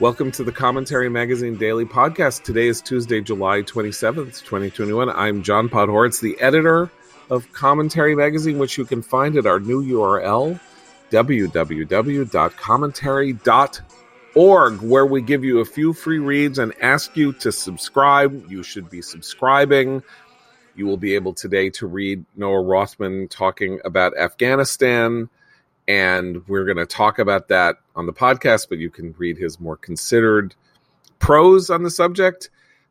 Welcome to the Commentary Magazine Daily Podcast. Today is Tuesday, July 27th, 2021. I'm John Podhoretz, the editor of Commentary Magazine, which you can find at our new URL, www.commentary.org, where we give you a few free reads and ask you to subscribe. You should be subscribing. You will be able today to read Noah Rothman talking about Afghanistan and we're going to talk about that on the podcast, but you can read his more considered prose on the subject.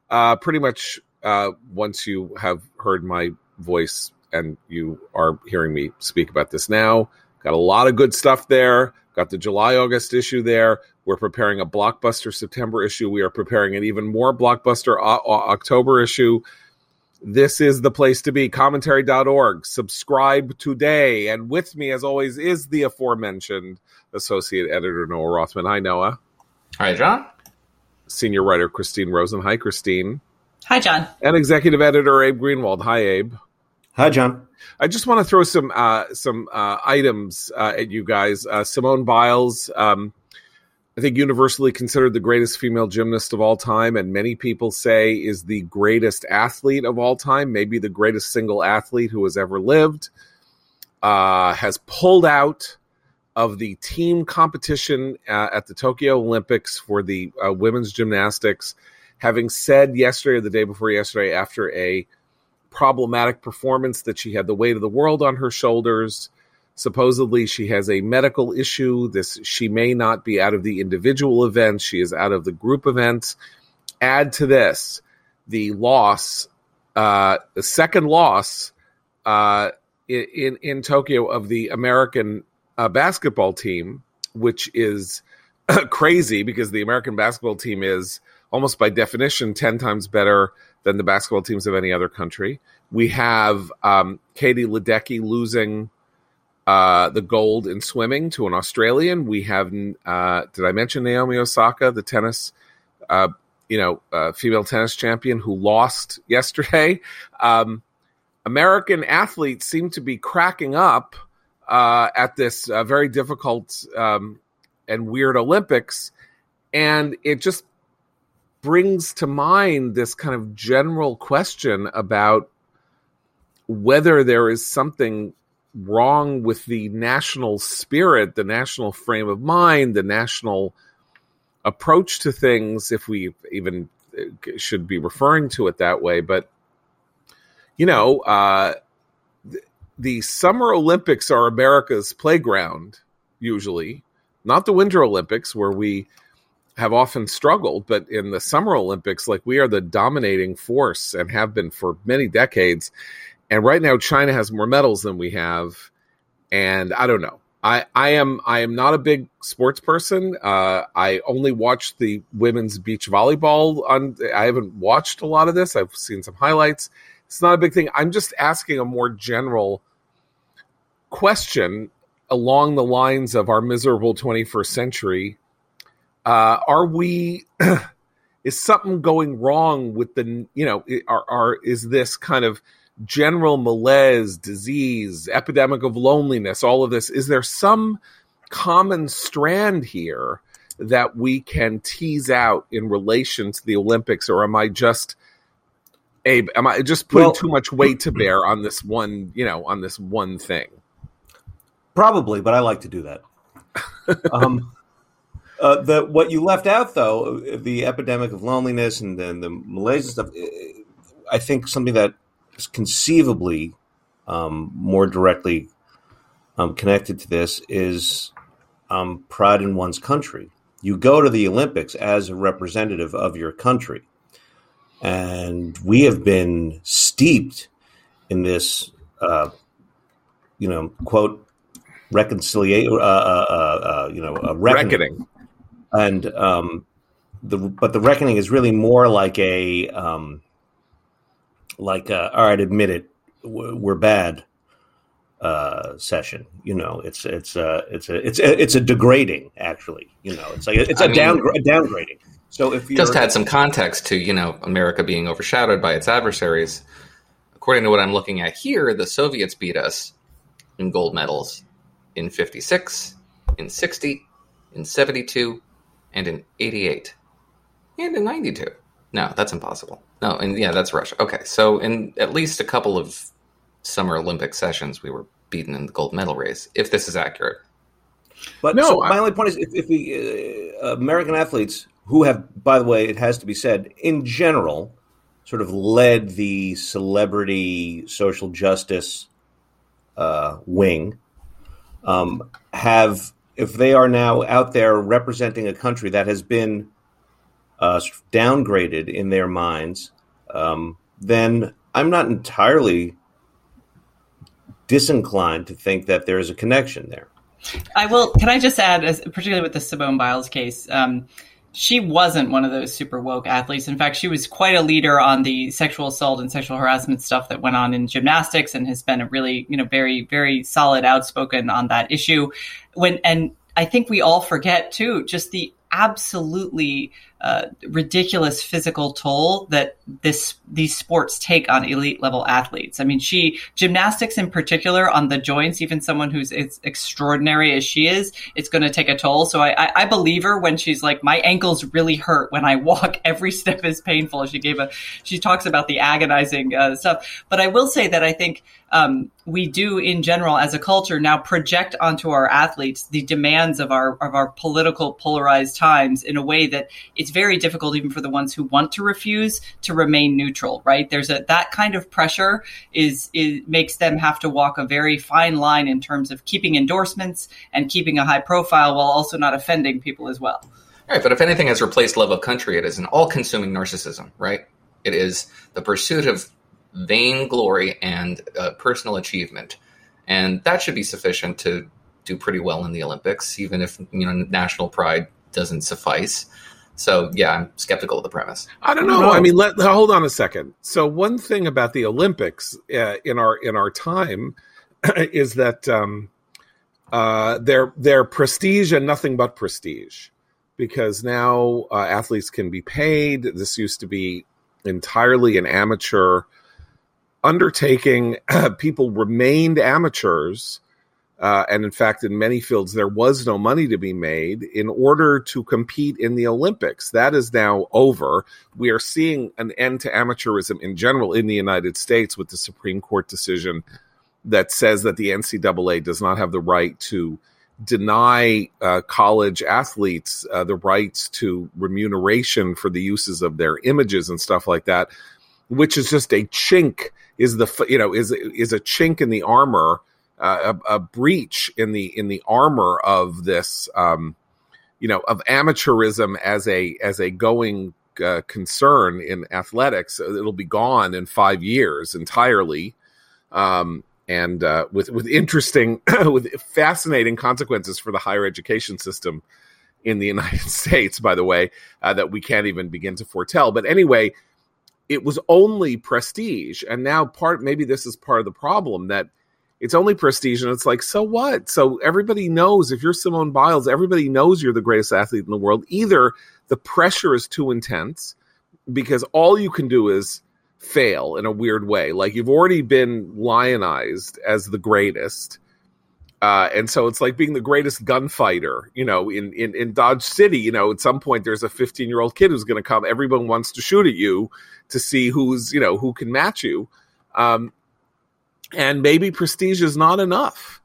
Uh, pretty much uh, once you have heard my voice and you are hearing me speak about this now, got a lot of good stuff there. Got the July August issue there. We're preparing a blockbuster September issue. We are preparing an even more blockbuster o- o- October issue this is the place to be. Commentary.org subscribe today. And with me as always is the aforementioned associate editor noah rothman. Hi noah. Hi john. Senior writer christine rosen. Hi christine. Hi john. And executive editor abe greenwald. Hi abe. Hi john. I just want to throw some uh, some uh, items uh, at you guys. Uh, simone biles um, I think universally considered the greatest female gymnast of all time, and many people say is the greatest athlete of all time, maybe the greatest single athlete who has ever lived, uh, has pulled out of the team competition uh, at the Tokyo Olympics for the uh, women's gymnastics, having said yesterday or the day before yesterday, after a problematic performance, that she had the weight of the world on her shoulders supposedly she has a medical issue. This she may not be out of the individual events. She is out of the group events. Add to this the loss uh the second loss uh in in tokyo of the american uh, basketball team which is crazy because the american basketball team is almost by definition 10 times better than the basketball teams of any other country. We have um, katie ledecky losing uh, the gold in swimming to an Australian. We have, uh, did I mention Naomi Osaka, the tennis, uh, you know, uh, female tennis champion who lost yesterday? Um, American athletes seem to be cracking up uh, at this very difficult um, and weird Olympics. And it just brings to mind this kind of general question about whether there is something wrong with the national spirit, the national frame of mind, the national approach to things, if we even uh, should be referring to it that way. But, you know, uh, the Summer Olympics are America's playground, usually, not the Winter Olympics, where we have often struggled, but in the Summer Olympics, like we are the dominating force and have been for many decades. And right now, China has more medals than we have, and I don't know. I, I am I am not a big sports person. Uh, I only watch the women's beach volleyball. On I haven't watched a lot of this. I've seen some highlights. It's not a big thing. I'm just asking a more general question along the lines of our miserable 21st century. Uh, are we? is something going wrong with the? You know, are, are is this kind of general malaise, disease, epidemic of loneliness, all of this, is there some common strand here that we can tease out in relation to the Olympics, or am I just Abe, am I just putting well, too much weight to bear on this one, you know, on this one thing? Probably, but I like to do that. um, uh, the what you left out though, the epidemic of loneliness and then the malaise and stuff. I think something that conceivably um, more directly um, connected to this is um, pride in one's country. You go to the Olympics as a representative of your country. And we have been steeped in this, uh, you know, quote, reconciliation, uh, uh, uh, uh, you know, reckoning. reckoning. And um, the but the reckoning is really more like a um, like uh, all right, admit it, we're bad uh, session. You know, it's it's uh, it's a it's a, it's a degrading actually. You know, it's like it's a, down, a downgrading. So if you just had some context to you know America being overshadowed by its adversaries, according to what I'm looking at here, the Soviets beat us in gold medals in '56, in '60, in '72, and in 88 and in 92. No, that's impossible. No, and yeah, that's Russia. Okay, so in at least a couple of Summer Olympic sessions, we were beaten in the gold medal race, if this is accurate. But no, so my only point is if, if we, uh, American athletes who have, by the way, it has to be said, in general, sort of led the celebrity social justice uh, wing, um, have, if they are now out there representing a country that has been uh, downgraded in their minds, um, then I'm not entirely disinclined to think that there is a connection there. I will. Can I just add, particularly with the Simone Biles case, um, she wasn't one of those super woke athletes. In fact, she was quite a leader on the sexual assault and sexual harassment stuff that went on in gymnastics, and has been a really, you know, very, very solid, outspoken on that issue. When and I think we all forget too, just the absolutely ridiculous physical toll that this these sports take on elite level athletes. I mean, she gymnastics in particular on the joints. Even someone who's as extraordinary as she is, it's going to take a toll. So I, I, believe her when she's like, my ankles really hurt when I walk. Every step is painful. She gave a she talks about the agonizing uh, stuff. But I will say that I think um, we do in general as a culture now project onto our athletes the demands of our of our political polarized times in a way that it's very difficult even for the ones who want to refuse to remain neutral right? There's a that kind of pressure is makes them have to walk a very fine line in terms of keeping endorsements and keeping a high profile while also not offending people as well. All right but if anything has replaced love of country it is an all-consuming narcissism right? It is the pursuit of vainglory and uh, personal achievement, and that should be sufficient to do pretty well in the Olympics, even if you know national pride doesn't suffice. So yeah, I'm skeptical of the premise. I don't know. I mean, let hold on a second. So one thing about the Olympics uh, in our in our time is that um, uh, they're they're prestige and nothing but prestige, because now uh, athletes can be paid. This used to be entirely an amateur undertaking, people remained amateurs. Uh, and in fact, in many fields, there was no money to be made in order to compete in the Olympics. That is now over. We are seeing an end to amateurism in general in the United States with the Supreme Court decision that says that the NCAA does not have the right to deny uh, college athletes uh, the rights to remuneration for the uses of their images and stuff like that, which is just a chink is the you know is is a chink in the armor, uh, a, a, breach in the in the armor of this, um, you know, of amateurism as a as a going uh, concern in athletics. It'll be gone in five years entirely, um, and uh, with with interesting, with fascinating consequences for the higher education system in the United States. By the way, uh, that we can't even begin to foretell. But anyway, it was only prestige and now part maybe this is part of the problem that it's only prestige and it's like so what? So everybody knows if you're simone biles everybody knows you're the greatest athlete in the world. Either the pressure is too intense because all you can do is fail in a weird way. Like you've already been lionized as the greatest. Uh, and so it's like being the greatest gunfighter, you know, in, in, in Dodge City, you know, at some point there's a 15 year old kid who's going to come. Everyone wants to shoot at you to see who's, you know, who can match you. Um, and maybe prestige is not enough.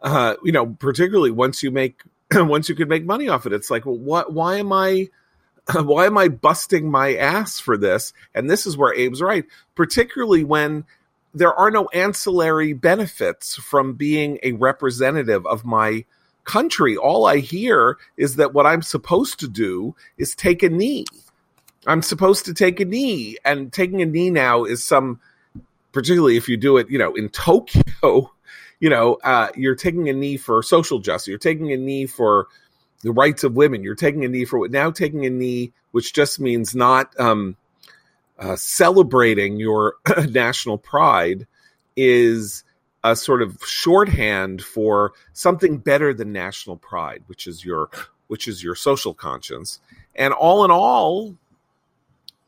Uh, you know, particularly once you make, once you can make money off it, it's like, well, what, why am I, why am I busting my ass for this? And this is where Abe's right, particularly when there are no ancillary benefits from being a representative of my country. All I hear is that what I'm supposed to do is take a knee. I'm supposed to take a knee, and taking a knee now is some, particularly if you do it, you know, in Tokyo, you know, uh, you're taking a knee for social justice. You're taking a knee for the rights of women. You're taking a knee for what now taking a knee, which just means not um, uh, celebrating your national pride is a sort of shorthand for something better than national pride, which is your which is your social conscience. And all in all,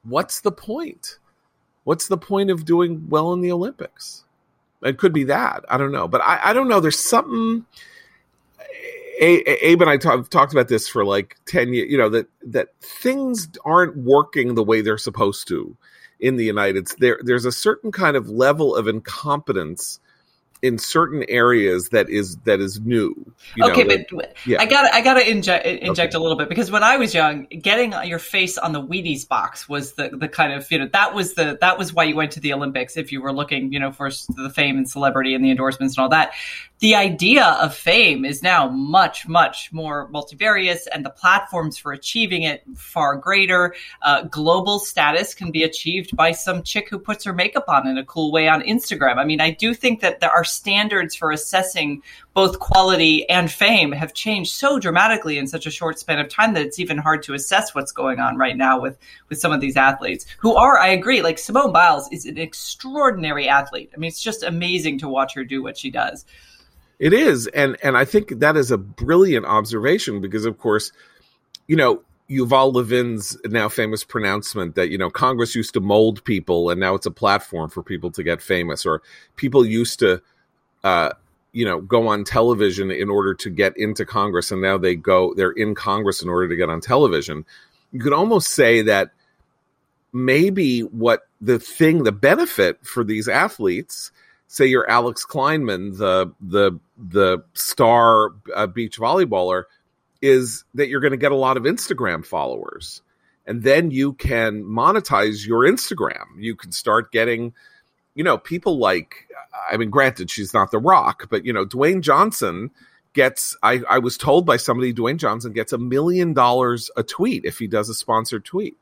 what's the point? What's the point of doing well in the Olympics? It could be that. I don't know. But I, I don't know. There's something Abe and I talk, talked about this for like ten years. You know that that things aren't working the way they're supposed to in the United States. There, there's a certain kind of level of incompetence in certain areas that is that is new. okay, know, but that, yeah. I got I got to inject inject okay. a little bit because when I was young, getting your face on the Wheaties box was the the kind of you know that was the that was why you went to the Olympics if you were looking you know for the fame and celebrity and the endorsements and all that the idea of fame is now much, much more multivarious, and the platforms for achieving it far greater. Uh, global status can be achieved by some chick who puts her makeup on in a cool way on Instagram. I mean, I do think that there are standards for assessing both quality and fame have changed so dramatically in such a short span of time that it's even hard to assess what's going on right now with with some of these athletes who are I agree like Simone Biles is an extraordinary athlete. I mean it's just amazing to watch her do what she does. It is, and and I think that is a brilliant observation because, of course, you know Yuval Levin's now famous pronouncement that you know Congress used to mold people, and now it's a platform for people to get famous, or people used to, uh, you know, go on television in order to get into Congress, and now they go they're in Congress in order to get on television. You could almost say that maybe what the thing, the benefit for these athletes say you're Alix Klineman, the the the star uh, beach volleyballer, is that you're going to get a lot of Instagram followers, and then you can monetize your Instagram. You can start getting, you know, people like. I mean, granted, she's not The Rock, but you know, Dwayne Johnson gets. I I was told by somebody Dwayne Johnson gets a million dollars a tweet if he does a sponsored tweet.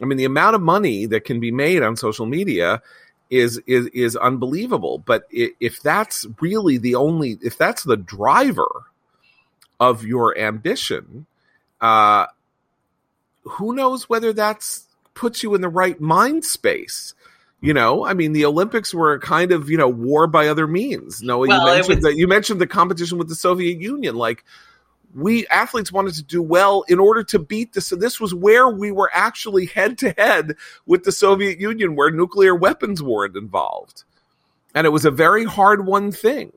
I mean, the amount of money that can be made on social media is is is unbelievable. But if that's really the only, if that's the driver of your ambition, uh, who knows whether that's puts you in the right mind space? You know, I mean, the Olympics were a kind of you know war by other means. No, well, you mentioned was... that you mentioned the competition with the Soviet Union, like we athletes wanted to do well in order to beat this. So this was where we were actually head to head with the Soviet Union, where nuclear weapons weren't involved. And it was a very hard one thing.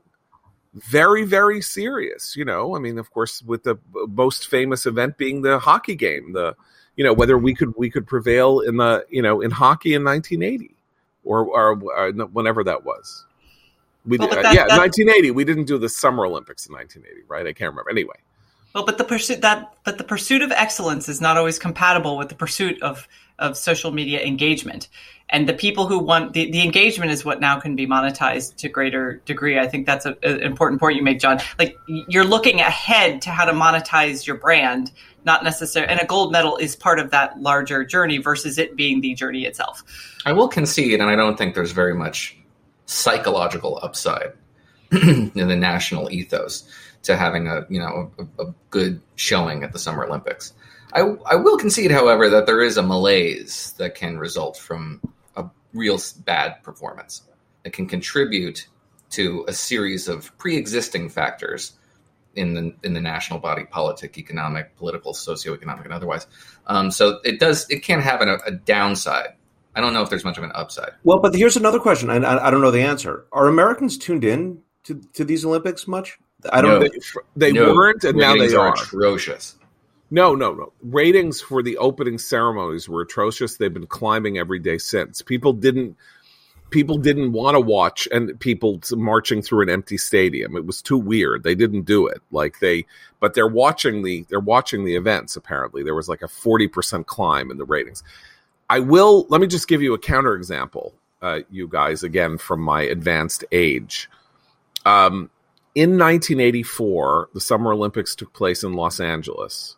Very, very serious. You know, I mean, of course, with the most famous event being the hockey game, the you know whether we could we could prevail in the you know in hockey in 1980 or or, or whenever that was. We well, uh, that, yeah, that, 1980. We didn't do the Summer Olympics in 1980, right? I can't remember. Anyway, well, but the pursuit that but the pursuit of excellence is not always compatible with the pursuit of of social media engagement. And the people who want the, the engagement is what now can be monetized to greater degree. I think that's an important point you make, John. Like you're looking ahead to how to monetize your brand, not necessarily. And a gold medal is part of that larger journey versus it being the journey itself. I will concede, and I don't think there's very much psychological upside in the national ethos to having a you know a, a good showing at the Summer Olympics. I, I will concede, however, that there is a malaise that can result from a real bad performance that can contribute to a series of pre-existing factors in the in the national body politic, economic, political, socioeconomic, and otherwise. Um, so it does it can have a, a, downside. I don't know if there's much of an upside. Well, but here's another question, and I, I don't know the answer. Are Americans tuned in to, to these Olympics much? I don't. No, they, they no, weren't, and now they are atrocious. No, no, no. Ratings for the opening ceremonies were atrocious. They've been climbing every day since. People didn't. People didn't want to watch and people marching through an empty stadium. It was too weird. They didn't do it. Like they, but they're watching the they're watching the events. Apparently, there was like a forty percent climb in the ratings. I will. Let me just give you a counterexample, uh, you guys. Again, from my advanced age. Um, in 1984, the Summer Olympics took place in Los Angeles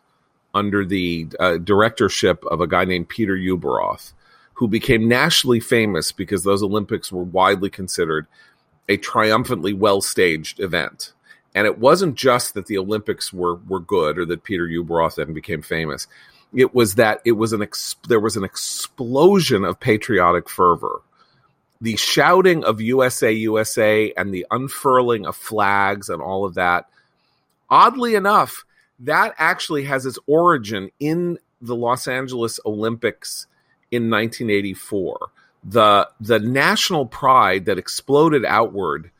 under the uh, directorship of a guy named Peter Ueberroth, who became nationally famous because those Olympics were widely considered a triumphantly well staged event. And it wasn't just that the Olympics were were good or that Peter Ueberroth then became famous. It was that it was an ex- there was an explosion of patriotic fervor the shouting of USA, USA, and the unfurling of flags and all of that, oddly enough, that actually has its origin in the Los Angeles Olympics in 1984. The, the national pride that exploded outward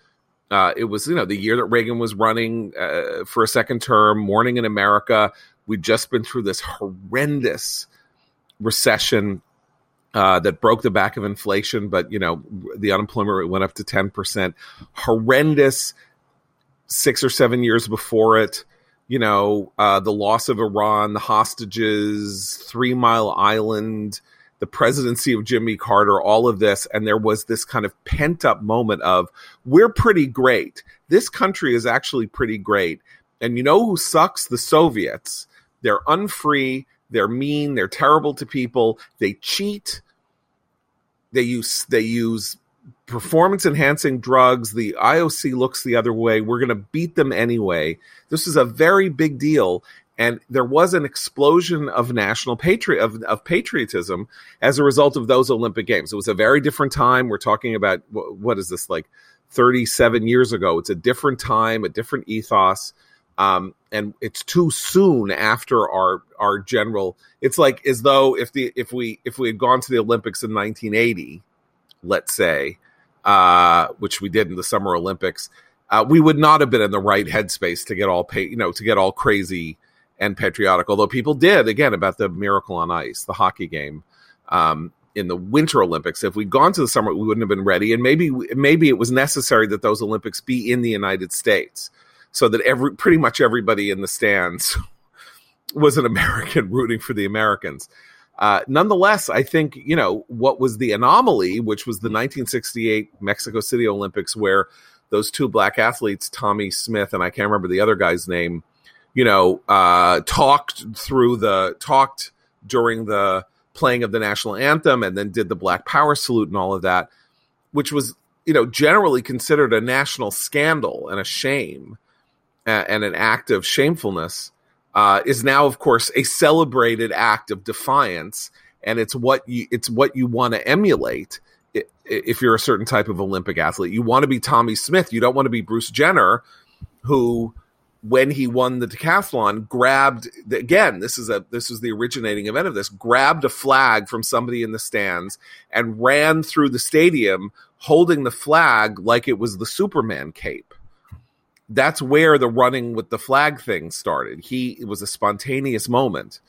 Uh, it was, you know, the year that Reagan was running uh, for a second term, Morning in America. We'd just been through this horrendous recession uh, that broke the back of inflation, but, you know, the unemployment rate went up to 10%. Horrendous six or seven years before it. You know, uh, the loss of Iran, the hostages, Three Mile Island, the presidency of Jimmy Carter, all of this. And there was this kind of pent up moment of, we're pretty great. This country is actually pretty great. And you know who sucks? The Soviets. They're unfree. They're mean. They're terrible to people. They cheat. They use, they use performance enhancing drugs. The IOC looks the other way. We're going to beat them anyway. This is a very big deal and there was an explosion of national patriot of, of, patriotism as a result of those Olympic Games. It was a very different time. We're talking about what is this like 37 years ago? It's a different time, a different ethos, um, and it's too soon after our our general. It's like as though if the if we if we had gone to the Olympics in 1980, let's say, uh, which we did in the Summer Olympics. Uh, we would not have been in the right headspace to get all pay, you know, to get all crazy and patriotic. Although people did again about the Miracle on Ice, the hockey game um, in the Winter Olympics. If we'd gone to the summer, we wouldn't have been ready, and maybe maybe it was necessary that those Olympics be in the United States, so that every pretty much everybody in the stands was an American rooting for the Americans. Uh, nonetheless, I think you know what was the anomaly, which was the 1968 Mexico City Olympics, where those two black athletes, Tommie Smith and I can't remember the other guy's name, you know, uh, talked through the talked during the playing of the national anthem and then did the Black Power salute and all of that, which was, you know, generally considered a national scandal and a shame and, and an act of shamefulness, uh, is now, of course, a celebrated act of defiance. And it's what you it's what you want to emulate if you're a certain type of Olympic athlete. You want to be Tommie Smith. You don't want to be Bruce Jenner, who when he won the decathlon grabbed again this is a this is the originating event of this grabbed a flag from somebody in the stands and ran through the stadium holding the flag like it was the superman cape. That's where the running with the flag thing started. He it was a spontaneous moment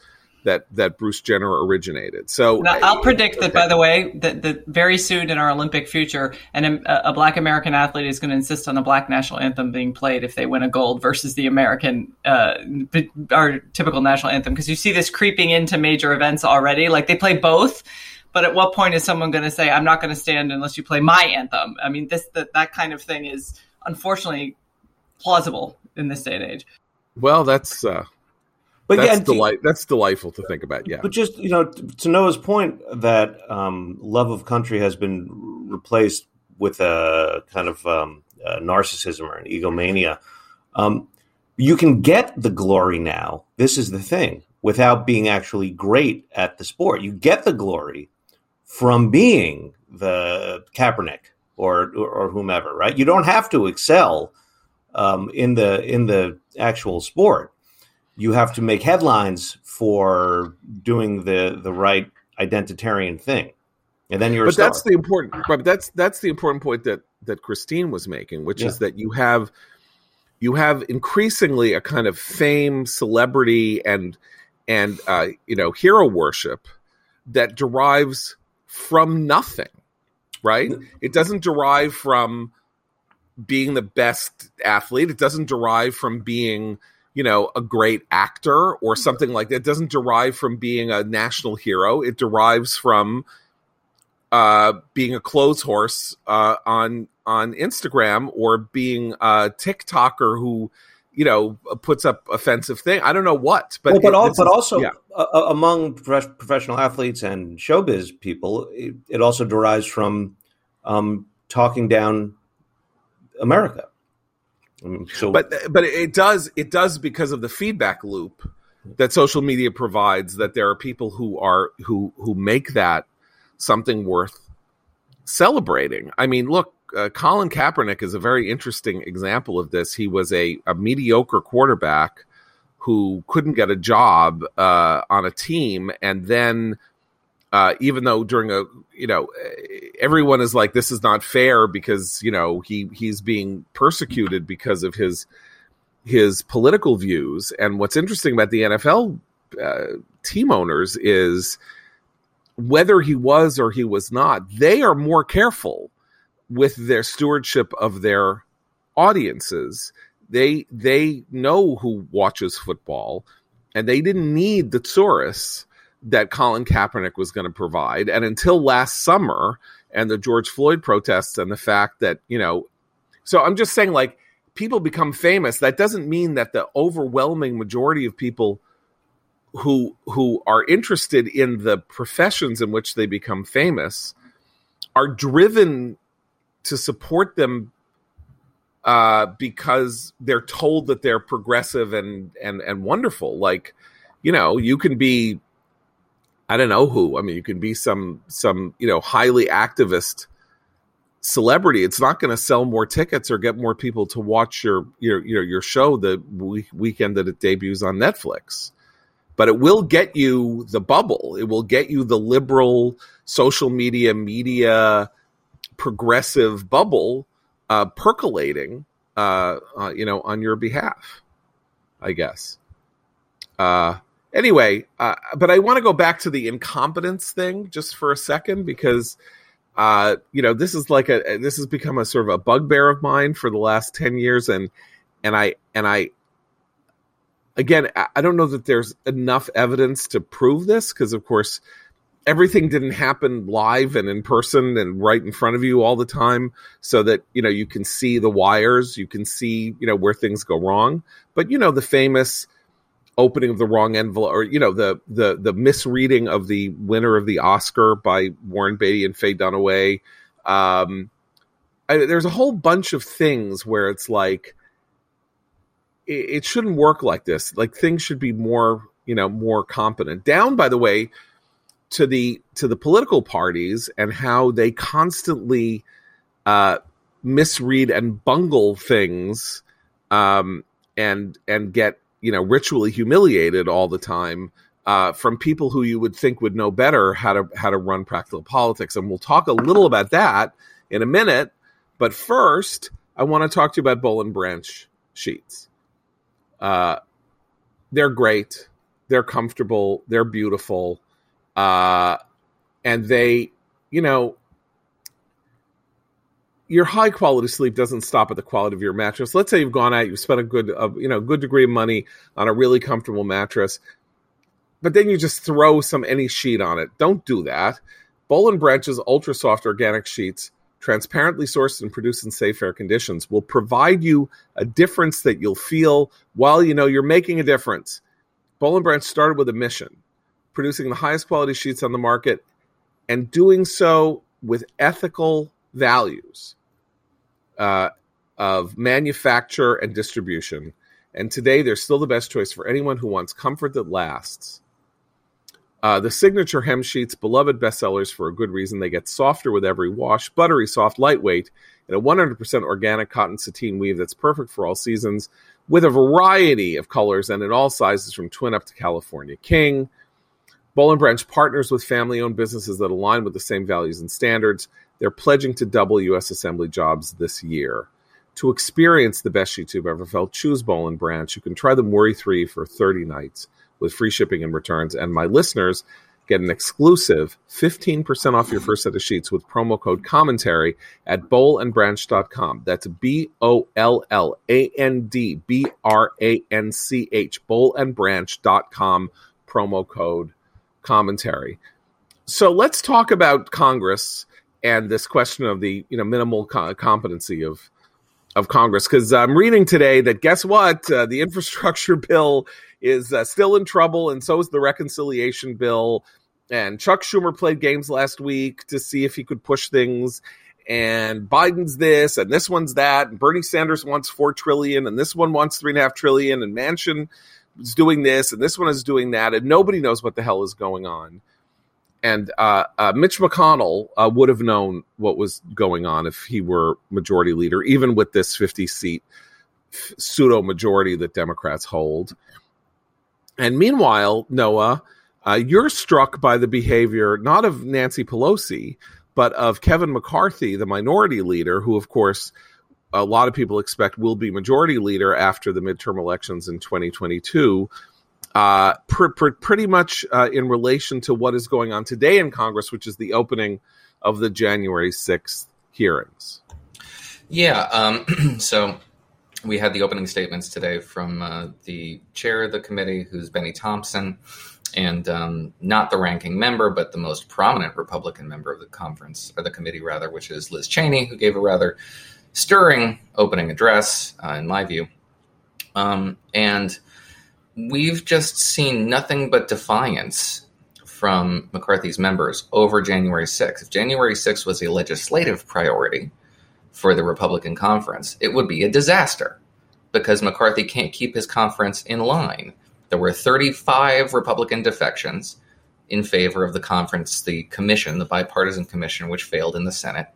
that that Bruce Jenner originated. So now, I'll predict that, by the way, that, that very soon in our Olympic future, and a, a, Black American athlete is going to insist on the Black national anthem being played if they win a gold versus the American, uh, our typical national anthem. Because you see this creeping into major events already. Like they play both. But at what point is someone going to say, "I'm not going to stand unless you play my anthem"? I mean, this that that kind of thing is unfortunately plausible in this day and age. Well, that's uh, but that's yeah, delight. That's delightful to think about. Yeah, but just you know, to Noah's point that um, love of country has been replaced with a kind of um, a narcissism or an egomania. Um, you can get the glory now. This is the thing without being actually great at the sport. You get the glory from being the Kaepernick or, or, or whomever, right? You don't have to excel um, in the in the actual sport you have to make headlines for doing the the right identitarian thing. And then you're but that's the important but that's that's the important point that that christine was making which yeah. is that you have you have increasingly a kind of fame celebrity and and uh, you know hero worship that derives from nothing right? It doesn't derive from being the best athlete. It doesn't derive from being you know, a great actor or something like that. It doesn't derive from being a national hero. It derives from uh, being a clothes horse uh, on on Instagram or being a TikToker who, you know, puts up offensive thing. I don't know what, but well, but, it, all, but also yeah. uh, among professional athletes and showbiz people, it, it also derives from um, talking down America. So, but but it does it does because of the feedback loop that social media provides. That there are people who are who who make that something worth celebrating. I mean, look, uh, Colin Kaepernick is a very interesting example of this. He was a, a mediocre quarterback who couldn't get a job uh, on a team, and then uh, even though during a you know everyone is like this is not fair because you know he he's being persecuted because of his his political views. And what's interesting about the NFL uh, team owners is whether he was or he was not, they are more careful with their stewardship of their audiences. They they know who watches football, and they didn't need the tsuris that Colin Kaepernick was going to provide. And until last summer and the George Floyd protests and the fact that you know, so I'm just saying like people become famous. That doesn't mean that the overwhelming majority of people who who are interested in the professions in which they become famous are driven to support them uh, because they're told that they're progressive and and and wonderful. Like, you know, you can be, I don't know who. I mean, you can be some some you know highly activist celebrity. It's not going to sell more tickets or get more people to watch your your your, your show the week, weekend that it debuts on Netflix. But it will get you the bubble. It will get you the liberal social media media progressive bubble uh, percolating, uh, uh, you know, on your behalf. I guess. Uh, anyway, uh, but I want to go back to the incompetence thing just for a second because, uh, you know, this is like a this has become a sort of a bugbear of mine for the last ten years, and and I and I again I don't know that there's enough evidence to prove this because, of course, everything didn't happen live and in person and right in front of you all the time so that you know you can see the wires you can see you know where things go wrong. But you know the famous opening of the wrong envelope or you know the the the misreading of the winner of the oscar by warren beatty and faye dunaway. Um I, there's a whole bunch of things where it's like it, it shouldn't work like this. Like things should be more you know more competent. Down by the way to the to the political parties and how they constantly uh, misread and bungle things um, and and get you know ritually humiliated all the time uh, from people who you would think would know better how to how to run practical politics. And we'll talk a little about that in a minute. But first i want to talk to you about boll and branch sheets. Uh, they're great. They're comfortable. They're beautiful. Uh, and they, you know, your high quality sleep doesn't stop at the quality of your mattress. Let's say you've gone out, you've spent a good, uh, you know, good degree of money on a really comfortable mattress, but then you just throw some any sheet on it. Don't do that. Boll and Branch's ultra soft organic sheets, transparently sourced and produced in safe air conditions, will provide you a difference that you'll feel while you know you're making a difference. Boll and Branch started with a mission producing the highest quality sheets on the market and doing so with ethical values uh, of manufacture and distribution. And today, they're still the best choice for anyone who wants comfort that lasts. Uh, the signature hem sheets, beloved bestsellers for a good reason. They get softer with every wash, buttery soft, lightweight, and a 100% organic cotton sateen weave that's perfect for all seasons, with a variety of colors and in all sizes from twin up to California King. Boll and Branch partners with family owned businesses that align with the same values and standards. They're pledging to double U.S. assembly jobs this year. To experience the best you've ever felt, choose Boll and Branch. You can try them worry free for 30 nights with free shipping and returns. And my listeners get an exclusive 15% off your first set of sheets with promo code commentary at bollandbranch.com. That's B O L L A N D B R A N C H, bollandbranch.com, promo code commentary. So let's talk about Congress and this question of the you know minimal co- competency of of Congress because I'm reading today that guess what? Uh, the infrastructure bill is uh, still in trouble and so is the reconciliation bill. And Chuck Schumer played games last week to see if he could push things. And Biden's this and this one's that and Bernie Sanders wants four trillion and this one wants three and a half trillion and Manchin is doing this and this one is doing that, and nobody knows what the hell is going on. And uh, uh, Mitch McConnell uh, would have known what was going on if he were majority leader, even with this 50 seat pseudo majority that Democrats hold. And meanwhile, Noah, Uh, you're struck by the behavior not of Nancy Pelosi, but of Kevin McCarthy, the minority leader, who, of course, a lot of people expect will be majority leader after the midterm elections in 2022. Uh, pr- pr- pretty much uh, in relation to what is going on today in Congress, which is the opening of the January 6th hearings. Yeah. Um, so we had the opening statements today from uh, the chair of the committee, who's Bennie Thompson, and um, not the ranking member, but the most prominent Republican member of the conference, or the committee rather, which is Liz Cheney, who gave a rather stirring opening address, uh, in my view. Um, and we've just seen nothing but defiance from McCarthy's members over January 6th. If January 6th was a legislative priority for the Republican conference, it would be a disaster because McCarthy can't keep his conference in line. There were 35 Republican defections in favor of the conference, the commission, the bipartisan commission, which failed in the Senate.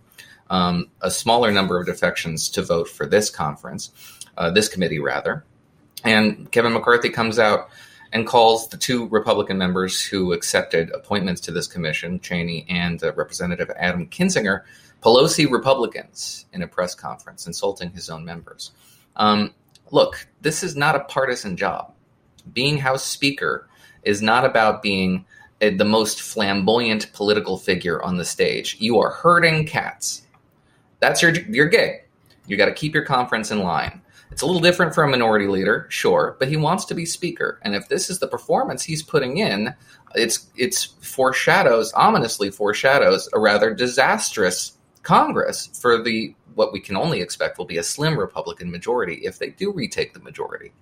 Um, a smaller number of defections to vote for this conference, uh, this committee rather. And Kevin McCarthy comes out and calls the two Republican members who accepted appointments to this commission, Cheney and uh, Representative Adam Kinzinger, Pelosi Republicans in a press conference, insulting his own members. Um, look, this is not a partisan job. Being House Speaker is not about being a, the most flamboyant political figure on the stage. You are herding cats. That's your your gig. You got to keep your conference in line. It's a little different for a minority leader, sure, but he wants to be speaker. And if this is the performance he's putting in, it's it's foreshadows, ominously foreshadows a rather disastrous Congress for the what we can only expect will be a slim Republican majority if they do retake the majority.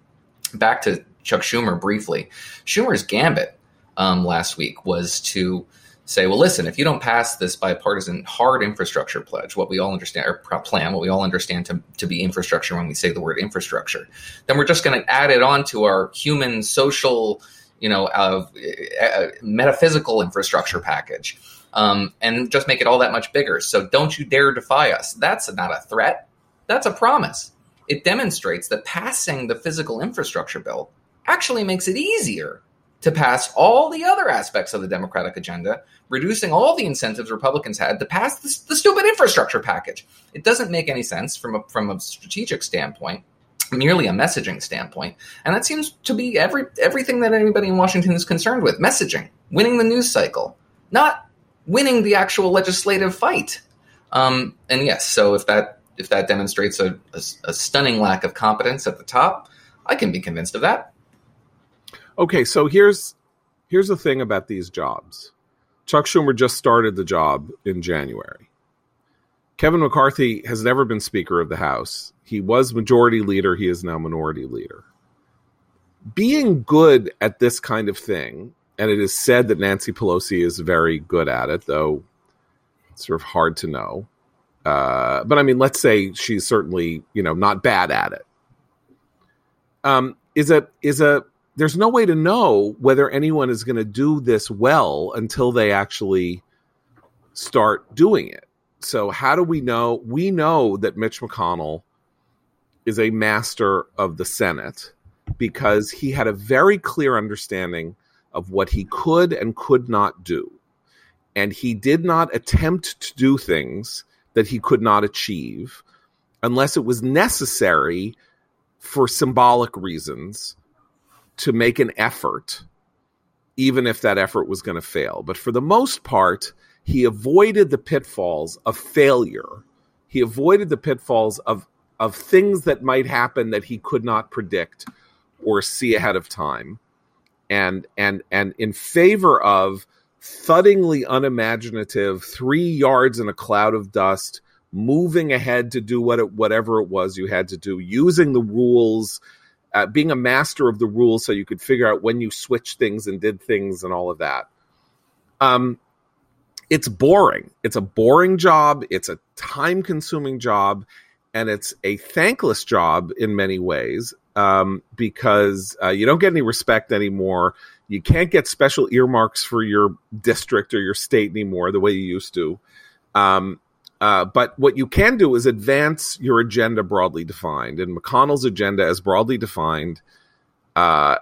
Back to Chuck Schumer briefly. Schumer's gambit um, last week was to say, well, listen, if you don't pass this bipartisan hard infrastructure pledge, what we all understand, or plan, what we all understand to, to be infrastructure when we say the word infrastructure, then we're just going to add it on to our human, social, you know, uh, uh, metaphysical infrastructure package. Um, and just make it all that much bigger. So don't you dare defy us. That's not a threat. That's a promise. It demonstrates that passing the physical infrastructure bill actually makes it easier to pass all the other aspects of the Democratic agenda, reducing all the incentives Republicans had to pass the stupid infrastructure package. It doesn't make any sense from a, from a strategic standpoint, merely a messaging standpoint, and that seems to be every everything that anybody in Washington is concerned with: messaging, winning the news cycle, not winning the actual legislative fight. Um, and yes, so if that if that demonstrates a, a, a stunning lack of competence at the top, I can be convinced of that. Okay, so here's here's the thing about these jobs. Chuck Schumer just started the job in January. Kevin McCarthy has never been Speaker of the House. He was Majority Leader. He is now Minority Leader. Being good at this kind of thing, and it is said that Nancy Pelosi is very good at it, though it's sort of hard to know. Uh, but I mean, let's say she's certainly, you know, not bad at it. Um, is a is a there's no way to know whether anyone is going to do this well until they actually start doing it. So, how do we know? We know that Mitch McConnell is a master of the Senate because he had a very clear understanding of what he could and could not do. And he did not attempt to do things that he could not achieve unless it was necessary for symbolic reasons to make an effort, even if that effort was going to fail. But for the most part, he avoided the pitfalls of failure. He avoided the pitfalls of, of things that might happen that he could not predict or see ahead of time. And and and in favor of thuddingly unimaginative, three yards in a cloud of dust, moving ahead to do what it, whatever it was you had to do, using the rules uh, being a master of the rules so you could figure out when you switched things and did things and all of that. Um, it's boring. It's a boring job. It's a time consuming job. And it's a thankless job in many ways um, because uh, you don't get any respect anymore. You can't get special earmarks for your district or your state anymore the way you used to. Um, uh, but what you can do is advance your agenda broadly defined. And McConnell's agenda, as broadly defined, uh,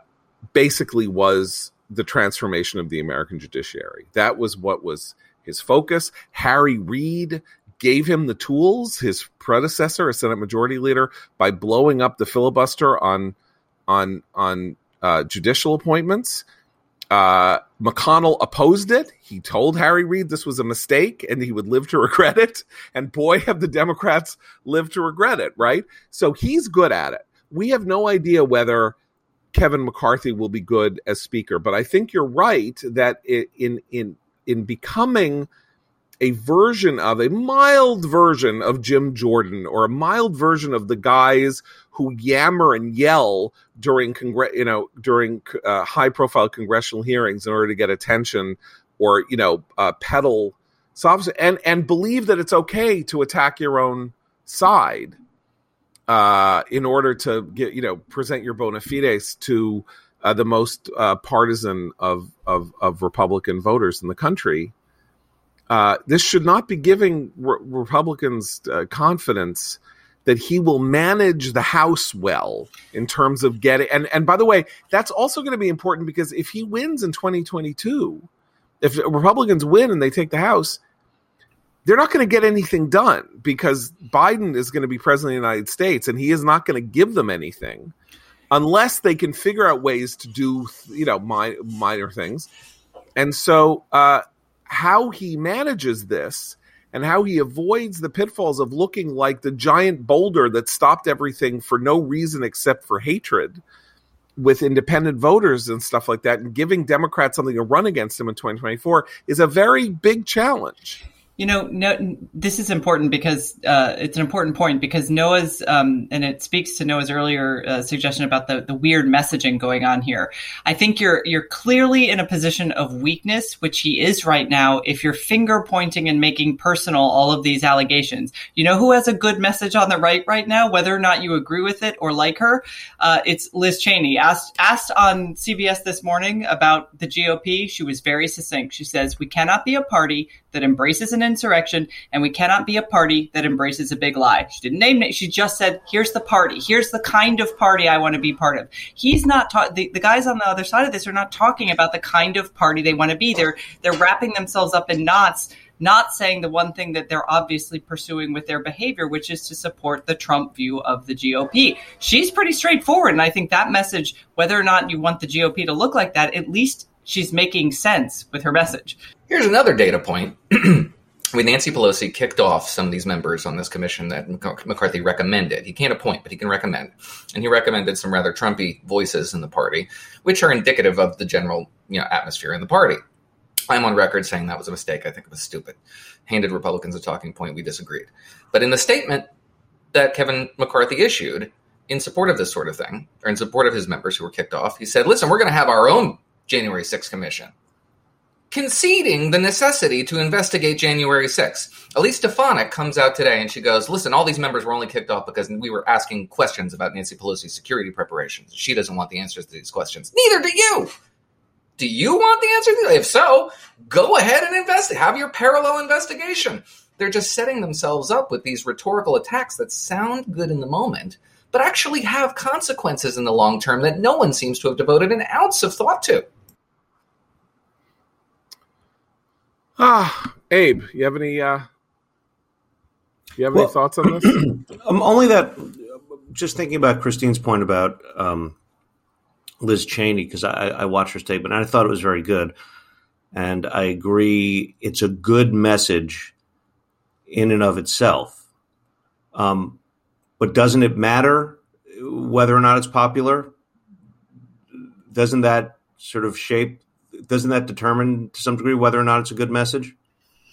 basically was the transformation of the American judiciary. That was what was his focus. Harry Reid gave him the tools, his predecessor, a Senate Majority Leader, by blowing up the filibuster on on on uh, judicial appointments. Uh, McConnell opposed it. He told Harry Reid this was a mistake and he would live to regret it. And boy, have the Democrats lived to regret it, right? So he's good at it. We have no idea whether Kevin McCarthy will be good as speaker, but I think you're right that in in in becoming a version of a mild version of Jim Jordan or a mild version of the guys who yammer and yell during you know during uh, high profile congressional hearings in order to get attention or you know uh, peddle soft and and believe that it's okay to attack your own side uh, in order to get you know present your bona fides to uh, the most uh, partisan of, of of Republican voters in the country uh, this should not be giving re- Republicans uh, confidence that he will manage the House well in terms of getting. And and by the way, that's also going to be important because if he wins in 2022, if Republicans win and they take the House, they're not going to get anything done because Biden is going to be president of the United States and he is not going to give them anything unless they can figure out ways to do you know minor, minor things. And so. Uh, how he manages this and how he avoids the pitfalls of looking like the giant boulder that stopped everything for no reason except for hatred with independent voters and stuff like that and giving democrats something to run against him in 2024 is a very big challenge you know, no, this is important because uh, it's an important point because Noah's, um, and it speaks to Noah's earlier uh, suggestion about the, the weird messaging going on here. I think you're you're clearly in a position of weakness, which he is right now. If you're finger pointing and making personal all of these allegations, you know who has a good message on the right right now, whether or not you agree with it or like her. Uh, it's Liz Cheney asked asked on CBS this morning about the GOP. She was very succinct. She says, "We cannot be a party that embraces an insurrection, and we cannot be a party that embraces a big lie. She didn't name it. She just said, "Here's the party. Here's the kind of party I want to be part of." He's not ta- the, the guys on the other side of this are not talking about the kind of party they want to be. They're they're wrapping themselves up in knots not saying the one thing that they're obviously pursuing with their behavior, which is to support the Trump view of the GOP. She's pretty straightforward. And I think that message, whether or not you want the GOP to look like that, at least she's making sense with her message. Here's another data point. when Nancy Pelosi kicked off some of these members on this commission that McCarthy recommended, he can't appoint, but he can recommend. And he recommended some rather Trumpy voices in the party, which are indicative of the general you know, atmosphere in the party. I'm on record saying that was a mistake. I think it was stupid. Handed Republicans a talking point. We disagreed. But in the statement that Kevin McCarthy issued in support of this sort of thing, or in support of his members who were kicked off, he said, listen, we're going to have our own January 6th commission conceding the necessity to investigate January 6th. Elise Stefanik comes out today and she goes, Listen, all these members were only kicked off because we were asking questions about Nancy Pelosi's security preparations. She doesn't want the answers to these questions. Neither do you. Do you want the answer? If so, go ahead and investigate. Have your parallel investigation. They're just setting themselves up with these rhetorical attacks that sound good in the moment, but actually have consequences in the long term that no one seems to have devoted an ounce of thought to. Ah, Abe, you have any uh you have well, any thoughts on this? um, only that just thinking about Christine's point about um, Liz Cheney, because I, I watched her statement and I thought it was very good. And I agree, it's a good message in and of itself. Um, but doesn't it matter whether or not it's popular? Doesn't that sort of shape doesn't that determine to some degree whether or not it's a good message?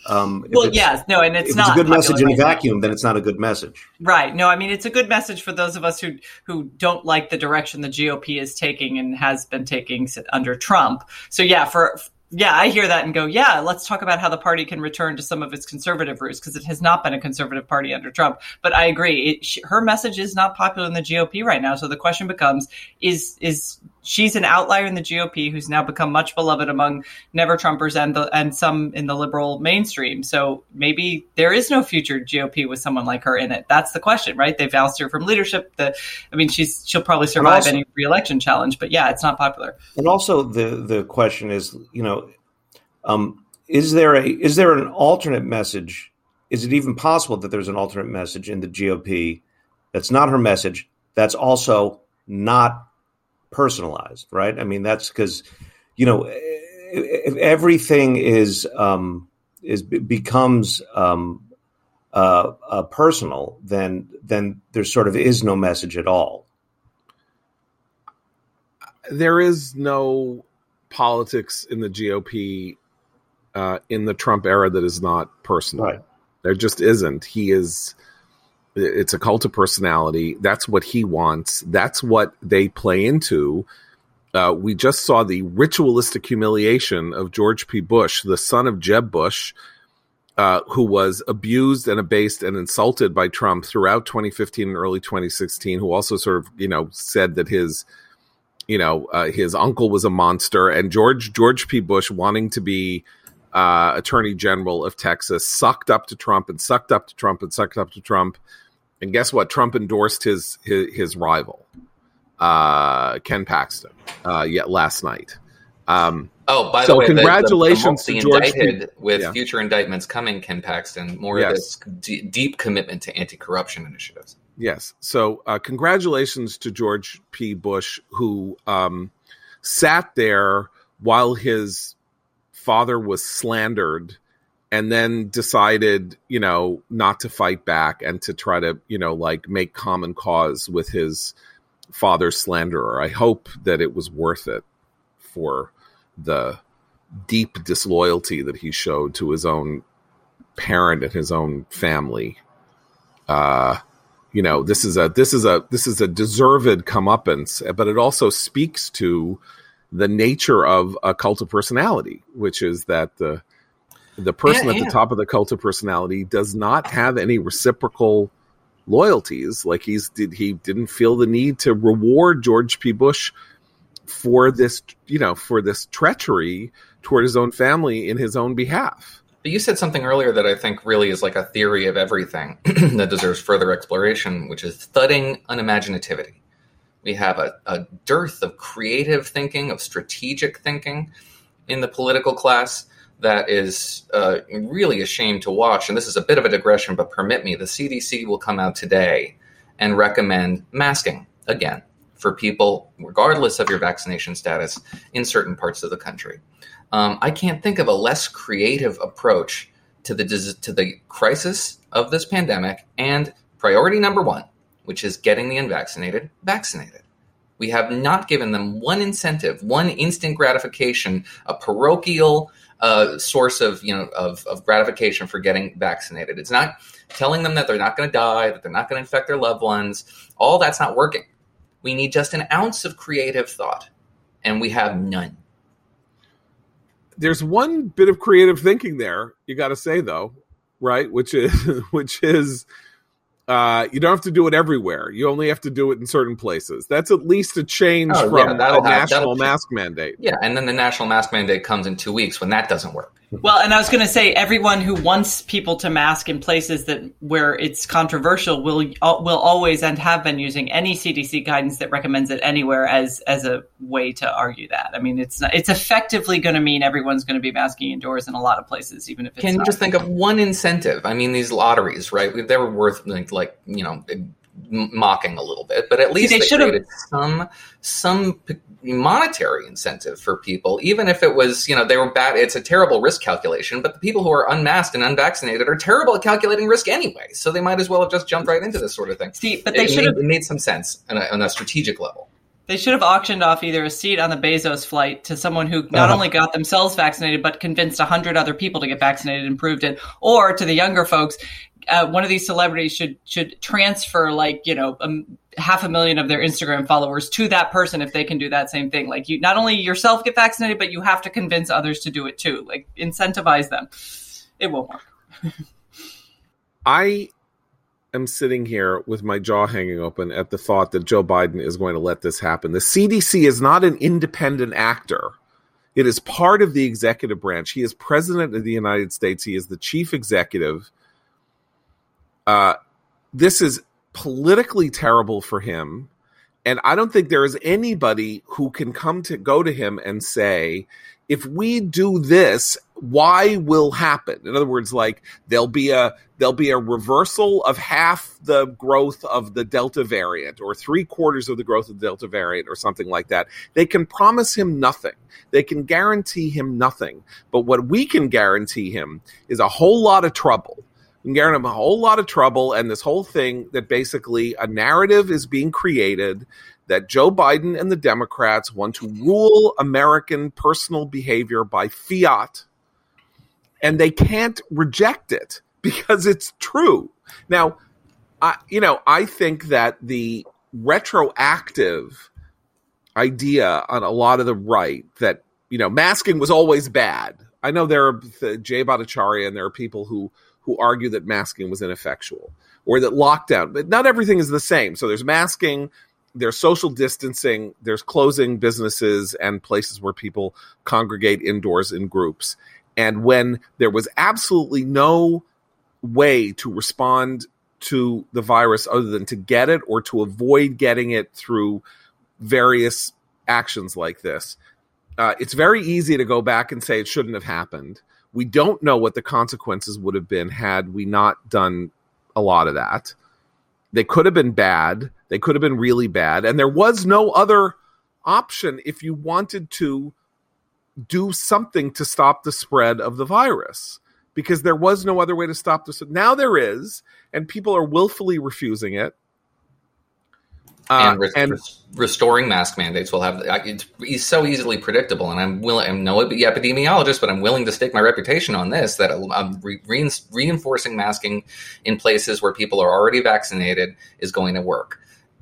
Um, well, yes, no, and it's if not it's a good message in a vacuum. Then it's not a good message, right? No, I mean it's a good message for those of us who who don't like the direction the GOP is taking and has been taking under Trump. So yeah, for yeah, I hear that and go, yeah, let's talk about how the party can return to some of its conservative roots because it has not been a conservative party under Trump. But I agree, it, she, her message is not popular in the GOP right now. So the question becomes: Is is she's an outlier in the GOP who's now become much beloved among never Trumpers and the and some in the liberal mainstream. So maybe there is no future GOP with someone like her in it. That's the question, right? They've ousted her from leadership. The, I mean, she's she'll probably survive also, any reelection challenge, but yeah, it's not popular. And also the the question is, you know um, is there a is there an alternate message? Is it even possible that there's an alternate message in the GOP that's not her message? That's also not personalized, right? I mean, that's because you know everything is um, is becomes um, uh, uh, personal, then then there sort of is no message at all. There is no politics in the GOP uh, in the Trump era that is not personal. Right. There just isn't. He is. It's a cult of personality. That's what he wants. That's what they play into. Uh, we just saw the ritualistic humiliation of George P. Bush, the son of Jeb Bush, uh, who was abused and abased and insulted by Trump throughout 2015 and early 2016. Who also sort of, you know, said that his, you know, uh, his uncle was a monster, and George George P. Bush wanting to be uh, Attorney General of Texas, sucked up to Trump and sucked up to Trump and sucked up to Trump. And guess what? Trump endorsed his his, his rival, uh, Ken Paxton, uh, yet last night. Um, oh, by so the way, congratulations the, the, the to George indicted with yeah. future indictments coming, Ken Paxton. More yes. of this d- deep commitment to anti-corruption initiatives. Yes. So, uh, congratulations to George P. Bush, who um, sat there while his father was slandered and then decided, you know, not to fight back and to try to, you know, like make common cause with his father's slanderer. I hope that it was worth it for the deep disloyalty that he showed to his own parent and his own family. Uh, you know, this is a this is a this is a deserved comeuppance, but it also speaks to the nature of a cult of personality, which is that the the person yeah, at the top of the cult of personality does not have any reciprocal loyalties. Like he's did he didn't feel the need to reward George P. Bush for this, you know, for this treachery toward his own family in his own behalf. But you said something earlier that I think really is like a theory of everything that deserves further exploration, which is thudding unimaginativity. We have a, a dearth of creative thinking, of strategic thinking in the political class that is uh, really a shame to watch. And this is a bit of a digression, but permit me. The CDC will come out today and recommend masking again for people, regardless of your vaccination status, in certain parts of the country. Um, I can't think of a less creative approach to the to the crisis of this pandemic. And priority number one which is getting the unvaccinated vaccinated. We have not given them one incentive, one instant gratification, a parochial uh, source of you know of, of gratification for getting vaccinated. It's not telling them that they're not going to die, that they're not going to infect their loved ones. All that's not working. We need just an ounce of creative thought, and we have none. There's one bit of creative thinking there. You got to say though, right? Which is which is uh, you don't have to do it everywhere. You only have to do it in certain places. That's at least a change oh, from yeah, a national mask mandate. Yeah, and then the national mask mandate comes in two weeks when that doesn't work. Well, and I was going to say, everyone who wants people to mask in places that where it's controversial will uh, will always and have been using any CDC guidance that recommends it anywhere as as a way to argue that. I mean, it's not, it's effectively going to mean everyone's going to be masking indoors in a lot of places, even if. Can you just think of one incentive? I mean, these lotteries, right? They were worth like, like you know mocking a little bit, but at least See, they, they created some some monetary incentive for people, even if it was you know they were bad. It's a terrible risk calculation, but the people who are unmasked and unvaccinated are terrible at calculating risk anyway, so they might as well have just jumped right into this sort of thing. See, but they should have made some sense on a, on a strategic level. They should have auctioned off either a seat on the Bezos flight to someone who not uh-huh. only got themselves vaccinated, but convinced 100 other people to get vaccinated and proved it, or to the younger folks, uh, one of these celebrities should should transfer like you know um, half a million of their Instagram followers to that person if they can do that same thing. Like you not only yourself get vaccinated, but you have to convince others to do it too. Like incentivize them. It won't work. I am sitting here with my jaw hanging open at the thought that Joe Biden is going to let this happen. The CDC is not an independent actor. It is part of the executive branch. He is president of the United States. He is the chief executive. Uh, this is politically terrible for him. And I don't think there is anybody who can come to go to him and say, if we do this, why will happen? In other words, like there'll be a there'll be a reversal of half the growth of the Delta variant or three quarters of the growth of the Delta variant or something like that. They can promise him nothing. They can guarantee him nothing. But what we can guarantee him is a whole lot of trouble can guarantee him a whole lot of trouble. And this whole thing that basically a narrative is being created that Joe Biden and the Democrats want to rule American personal behavior by fiat. And they can't reject it because it's true. Now, I, you know, I think that the retroactive idea on a lot of the right that, you know, masking was always bad. I know there are the Jay Bhattacharya and there are people who who argue that masking was ineffectual or that lockdown, but not everything is the same. So there's masking, there's social distancing, there's closing businesses and places where people congregate indoors in groups. And when there was absolutely no way to respond to the virus other than to get it or to avoid getting it through various actions like this, uh, it's very easy to go back and say it shouldn't have happened. We don't know what the consequences would have been had we not done a lot of that. They could have been bad. They could have been really bad. And there was no other option if you wanted to do something to stop the spread of the virus because there was no other way to stop this. Now there is, and people are willfully refusing it. Uh, and, re- and, restoring mask mandates will have it's so easily predictable and i'm willing i'm no epidemiologist but i'm willing to stake my reputation on this that I'm re- reinforcing masking in places where people are already vaccinated is going to work.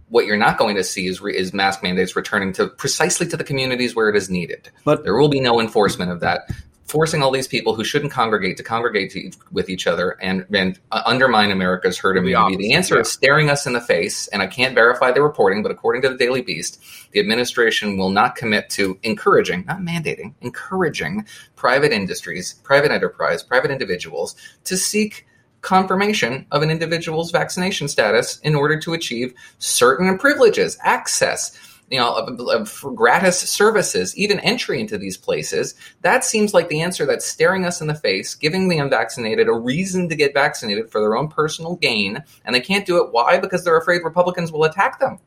What you're not going to see is, re- is mask mandates returning to precisely to the communities where it is needed. But there will be no enforcement of that forcing all these people who shouldn't congregate to congregate to, with each other and, and uh, undermine America's herd immunity. The, the answer yeah. is staring us in the face, and I can't verify the reporting, but according to the Daily Beast, the administration will not commit to encouraging, not mandating, encouraging private industries, private enterprise, private individuals to seek confirmation of an individual's vaccination status in order to achieve certain privileges, access you know, for gratis services, even entry into these places, that seems like the answer that's staring us in the face, giving the unvaccinated a reason to get vaccinated for their own personal gain, and they can't do it. Why? Because they're afraid Republicans will attack them.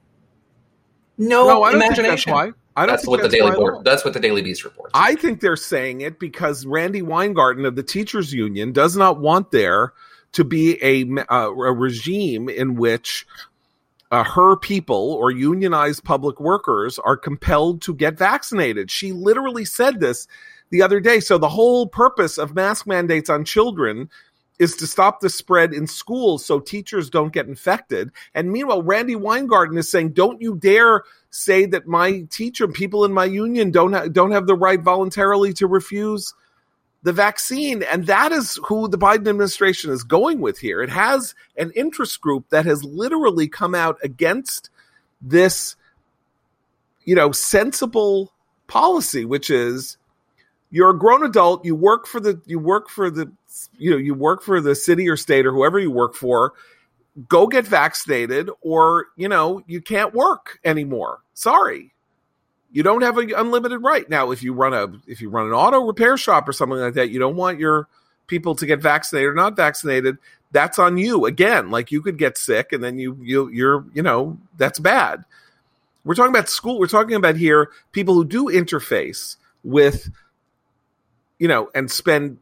No, no imagination. that's why. I don't that's what that's the Daily Board. That's what the Daily Beast reports. I think they're saying it because Randi Weingarten of the Teachers Union does not want there to be a, uh, a regime in which uh, her people or unionized public workers are compelled to get vaccinated. She literally said this the other day. So the whole purpose of mask mandates on children is to stop the spread in schools so teachers don't get infected. And meanwhile, Randi Weingarten is saying, don't you dare say that my teacher, people in my union don't ha- don't have the right voluntarily to refuse the vaccine. And that is who the Biden administration is going with here. It has an interest group that has literally come out against this, you know, sensible policy, which is you're a grown adult, you work for the, you work for the, you know, you work for the city or state or whoever you work for. Go get vaccinated, or you know, you can't work anymore. Sorry you don't have an unlimited right. Now if you run a if you run an auto repair shop or something like that you don't want your people to get vaccinated or not vaccinated. That's on you. Again like you could get sick and then you you you're you know that's bad. We're talking about school we're talking about here people who do interface with you know and spend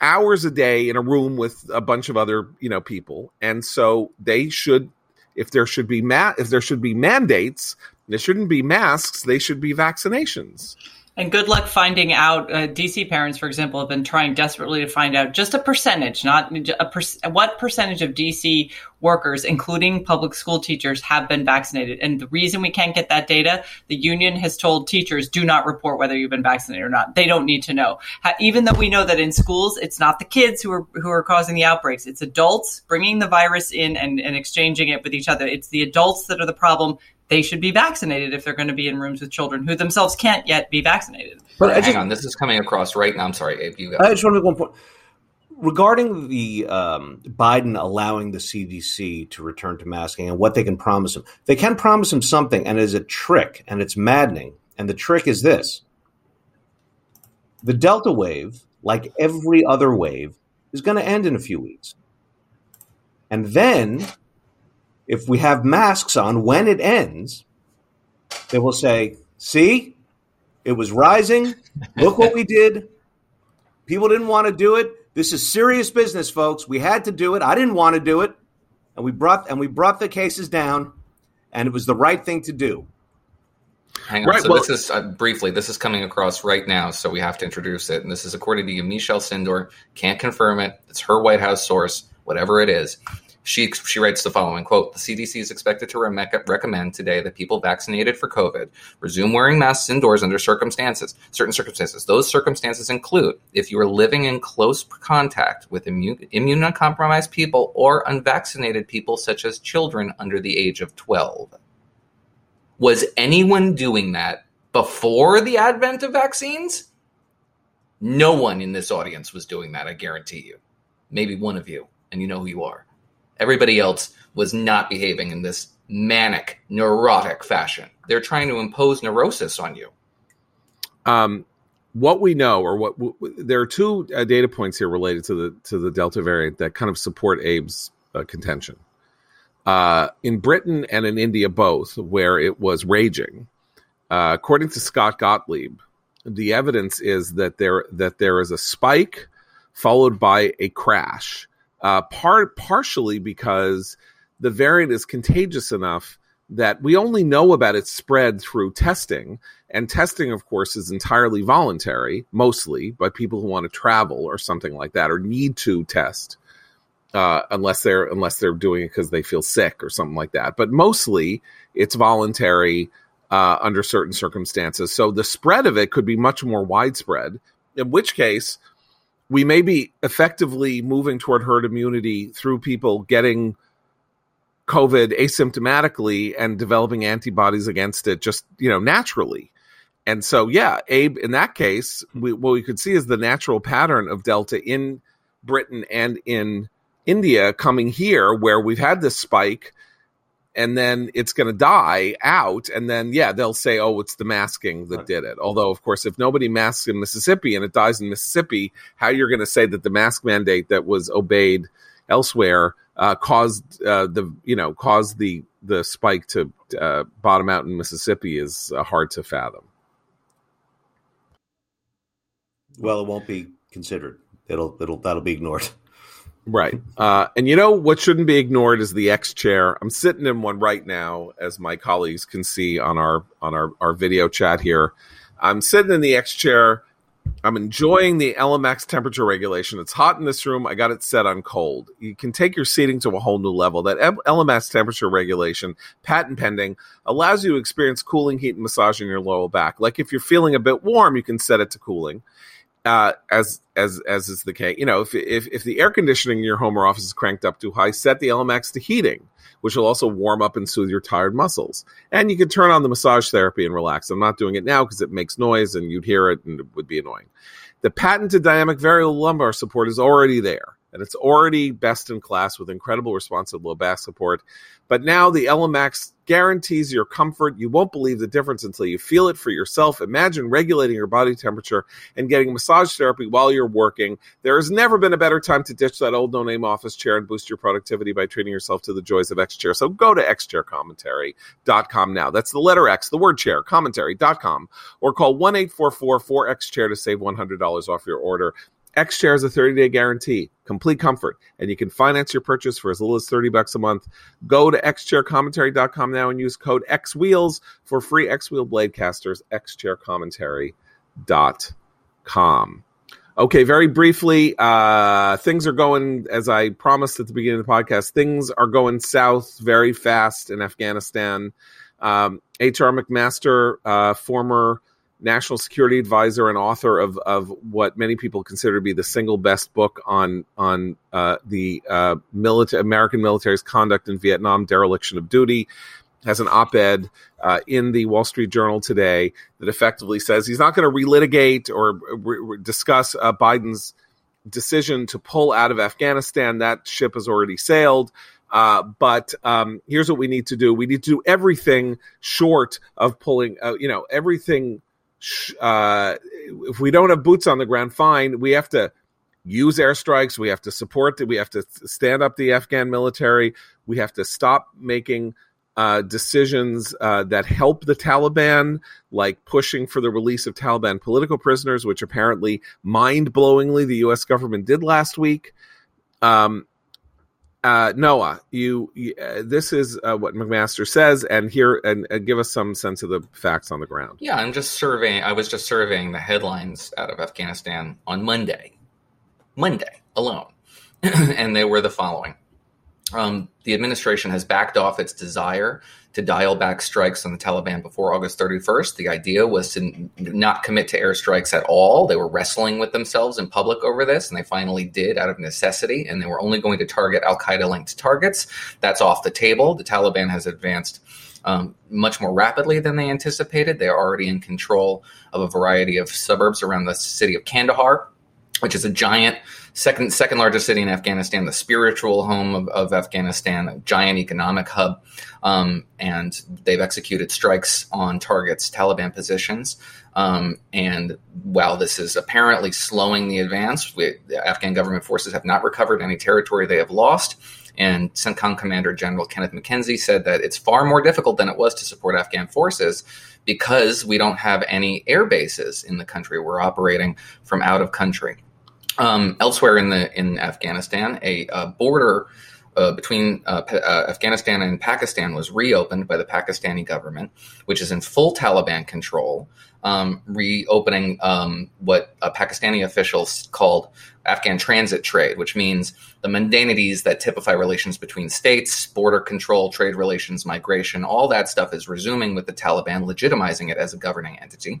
hours a day in a room with a bunch of other you know people. And so they should if there should be ma- if there should be mandates there shouldn't be masks, they should be vaccinations. And good luck finding out. Uh, DC parents, for example, have been trying desperately to find out just a percentage, not a per- what percentage of DC workers, including public school teachers, have been vaccinated. And the reason we can't get that data, the union has told teachers do not report whether you've been vaccinated or not. They don't need to know. Even though we know that in schools, it's not the kids who are who are causing the outbreaks; it's adults bringing the virus in and, and exchanging it with each other. It's the adults that are the problem. They should be vaccinated if they're going to be in rooms with children who themselves can't yet be vaccinated. But hang just, on, this is coming across right now. I'm sorry, Abe. You. I just want to make one point regarding the um, Biden allowing the CDC to return to masking and what they can promise him, they can promise him something, and it is a trick, and it's maddening. And the trick is this: the Delta wave, like every other wave, is going to end in a few weeks, and then, if we have masks on when it ends, they will say, "See, it was rising. Look what we did." People didn't want to do it this is serious business, folks. We had to do it. I didn't want to do it, and we brought and we brought the cases down, and it was the right thing to do. Hang on. Right, so well, this is uh, briefly. This is coming across right now, so we have to introduce it. And this is according to Michelle Sindor. Can't confirm it. It's her White House source, whatever it is. She, she writes the following quote the cdc is expected to re- recommend today that people vaccinated for covid resume wearing masks indoors under circumstances certain circumstances. Those circumstances include if you are living in close contact with immune, immunocompromised people or unvaccinated people such as children under the age of 12 was anyone doing that before the advent of vaccines? No one in this audience was doing that i guarantee you. Maybe one of you and you know who you are Everybody else was not behaving in this manic, neurotic fashion. They're trying to impose neurosis on you. Um, what we know, or what w- there are two uh, data points here related to the to the Delta variant that kind of support Abe's uh, contention. Uh, in Britain and in India, both where it was raging, uh, according to Scott Gottlieb, the evidence is that there that there is a spike followed by a crash uh, part partially because the variant is contagious enough that we only know about its spread through testing. And testing, of course, is entirely voluntary, mostly by people who want to travel or something like that, or need to test, uh, unless they're unless they're doing it because they feel sick or something like that. But mostly, it's voluntary uh, under certain circumstances. So the spread of it could be much more widespread. In which case, we may be effectively moving toward herd immunity through people getting COVID asymptomatically and developing antibodies against it just, you know, naturally. And so, yeah, Abe, in that case, we, what we could see is the natural pattern of Delta in Britain and in India coming here, where we've had this spike and then it's going to die out and then yeah they'll say oh it's the masking that did it. Although of course if nobody masks in mississippi and it dies in mississippi how you're going to say that the mask mandate that was obeyed elsewhere uh, caused uh, the you know caused the the spike to uh, bottom out in mississippi is uh, hard to fathom. Well it won't be considered. It'll it'll that'll be ignored Right. Uh, and you know what shouldn't be ignored is the X chair. I'm sitting in one right now, as my colleagues can see on our on our, our video chat here. I'm sitting in the X chair. I'm enjoying the LMX temperature regulation. It's hot in this room. I got it set on cold. You can take your seating to a whole new level. That LMX temperature regulation, patent pending, allows you to experience cooling, heat, and massage in your lower back. Like if you're feeling a bit warm, you can set it to cooling uh, as as as is the case. You know, if, if if the air conditioning in your home or office is cranked up too high, set the LMX to heating, which will also warm up and soothe your tired muscles. And you can turn on the massage therapy and relax. I'm not doing it now because it makes noise and you'd hear it and it would be annoying. The patented dynamic variable lumbar support is already there and it's already best in class with incredible responsive low back support. But now the LMX guarantees your comfort. You won't believe the difference until you feel it for yourself. Imagine regulating your body temperature and getting massage therapy while you're working. There has never been a better time to ditch that old no name office chair and boost your productivity by treating yourself to the joys of X Chair. So go to xchaircommentary.com now. That's the letter X, the word chair, commentary.com, or call 1 844 4X Chair to save $100 off your order. X Chair has a 30 day guarantee, complete comfort, and you can finance your purchase for as little as 30 bucks a month. Go to xchaircommentary.com now and use code XWheels for free X Wheel blade casters, xchaircommentary.com. Okay, very briefly, uh, things are going as I promised at the beginning of the podcast. Things are going south very fast in Afghanistan. Um, H.R. McMaster, uh, former national security advisor and author of of what many people consider to be the single best book on on uh, the uh, American military's conduct in Vietnam, dereliction of duty, has an op-ed uh, in the Wall Street Journal today that effectively says he's not going to relitigate or re- re- discuss uh, Biden's decision to pull out of Afghanistan. That ship has already sailed. Uh, but um, here's what we need to do: we need to do everything short of pulling. Uh, you know, everything uh, if we don't have boots on the ground, fine. We have to use airstrikes. We have to support. The, we have to stand up the Afghan military. We have to stop making uh, decisions uh, that help the Taliban, like pushing for the release of Taliban political prisoners, which apparently, mind blowingly, the U.S. government did last week. Um, uh, Noah, you, you uh, this is uh, what McMaster says, and here and give us some sense of the facts on the ground. Yeah, I'm just surveying. I was just surveying the headlines out of Afghanistan on Monday, Monday alone, and they were the following: um, the administration has backed off its desire to dial back strikes on the Taliban before August 31st. The idea was to not commit to airstrikes at all. They were wrestling with themselves in public over this, and they finally did out of necessity. And they were only going to target Al Qaeda linked targets. That's off the table. The Taliban has advanced. Um, much more rapidly than they anticipated. They are already in control of a variety of suburbs around the city of Kandahar, which is a giant second second largest city in Afghanistan, the spiritual home of, of Afghanistan, a giant economic hub, um, and they've executed strikes on targets, Taliban positions. Um, and while this is apparently slowing the advance, we, the Afghan government forces have not recovered any territory they have lost. And CENTCOM Commander General Kenneth McKenzie said that it's far more difficult than it was to support Afghan forces because we don't have any air bases in the country. We're operating from out of country. Um, elsewhere in the in Afghanistan, a, a border uh, between uh, uh, Afghanistan and Pakistan was reopened by the Pakistani government, which is in full Taliban control, um, reopening um, what Pakistani officials called Afghan transit trade, which means the mundanities that typify relations between states, border control, trade relations, migration, all that stuff is resuming with the Taliban, legitimizing it as a governing entity.